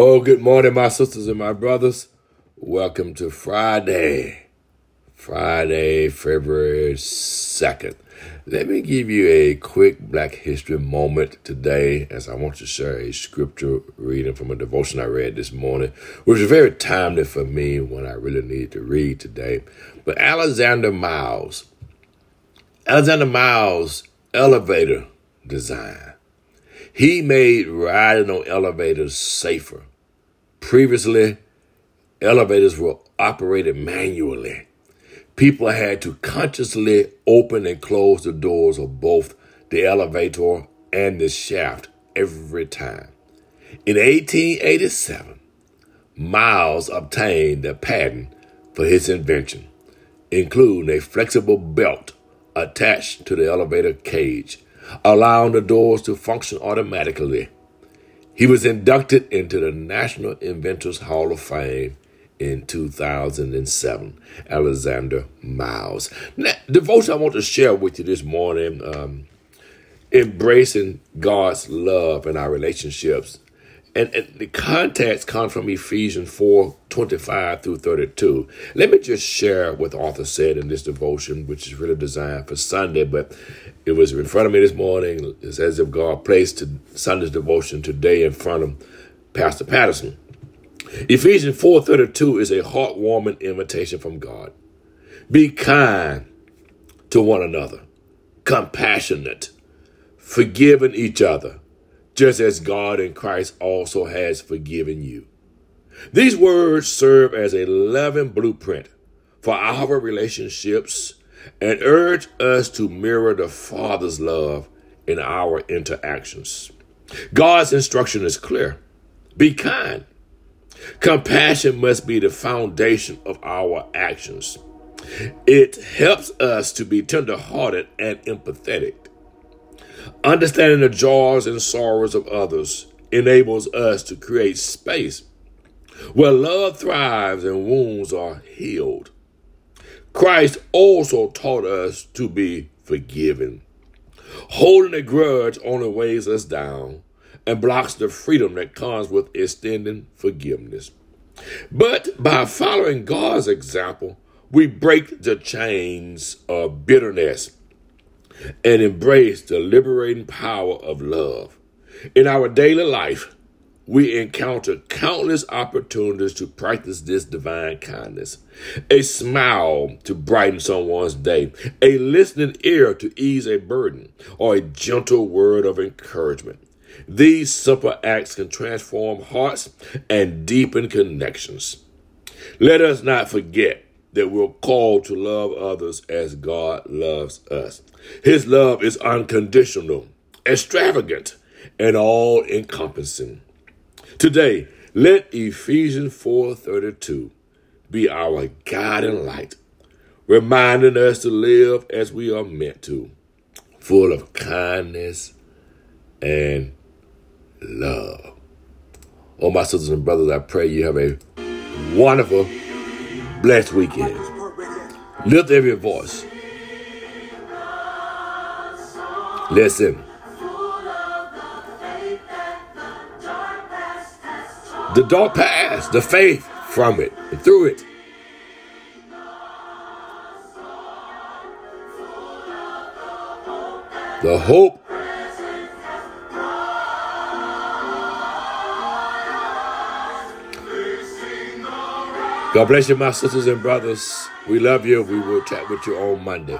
Oh, good morning, my sisters and my brothers. Welcome to Friday, Friday, February 2nd. Let me give you a quick Black History moment today as I want to share a scripture reading from a devotion I read this morning, which is very timely for me when I really need to read today. But Alexander Miles, Alexander Miles elevator design. He made riding on elevators safer. Previously, elevators were operated manually. People had to consciously open and close the doors of both the elevator and the shaft every time. In 1887, Miles obtained the patent for his invention, including a flexible belt attached to the elevator cage allowing the doors to function automatically. He was inducted into the National Inventors Hall of Fame in 2007. Alexander Miles. Now, devotion I want to share with you this morning um, embracing God's love in our relationships and, and, the context comes from Ephesians 4 25 through 32. Let me just share what the author said in this devotion, which is really designed for Sunday, but it was in front of me this morning. It's as if God placed Sunday's devotion today in front of Pastor Patterson. Ephesians 4 32 is a heartwarming invitation from God. Be kind to one another, compassionate, forgiving each other just as God in Christ also has forgiven you. These words serve as a loving blueprint for our relationships and urge us to mirror the Father's love in our interactions. God's instruction is clear be kind. Compassion must be the foundation of our actions. It helps us to be tenderhearted and empathetic. Understanding the joys and sorrows of others enables us to create space where love thrives and wounds are healed. Christ also taught us to be forgiven. Holding a grudge only weighs us down and blocks the freedom that comes with extending forgiveness. But by following God's example, we break the chains of bitterness and embrace the liberating power of love. In our daily life, we encounter countless opportunities to practice this divine kindness. A smile to brighten someone's day, a listening ear to ease a burden, or a gentle word of encouragement. These simple acts can transform hearts and deepen connections. Let us not forget that we're called to love others as God loves us. His love is unconditional, extravagant, and all encompassing. Today, let Ephesians 4:32 be our guiding light, reminding us to live as we are meant to, full of kindness and love. Oh, my sisters and brothers, I pray you have a wonderful blessed weekend. Lift every voice. Listen. The dark past, the faith from it, and through it. The hope God bless you, my sisters and brothers. We love you. We will chat with you on Monday.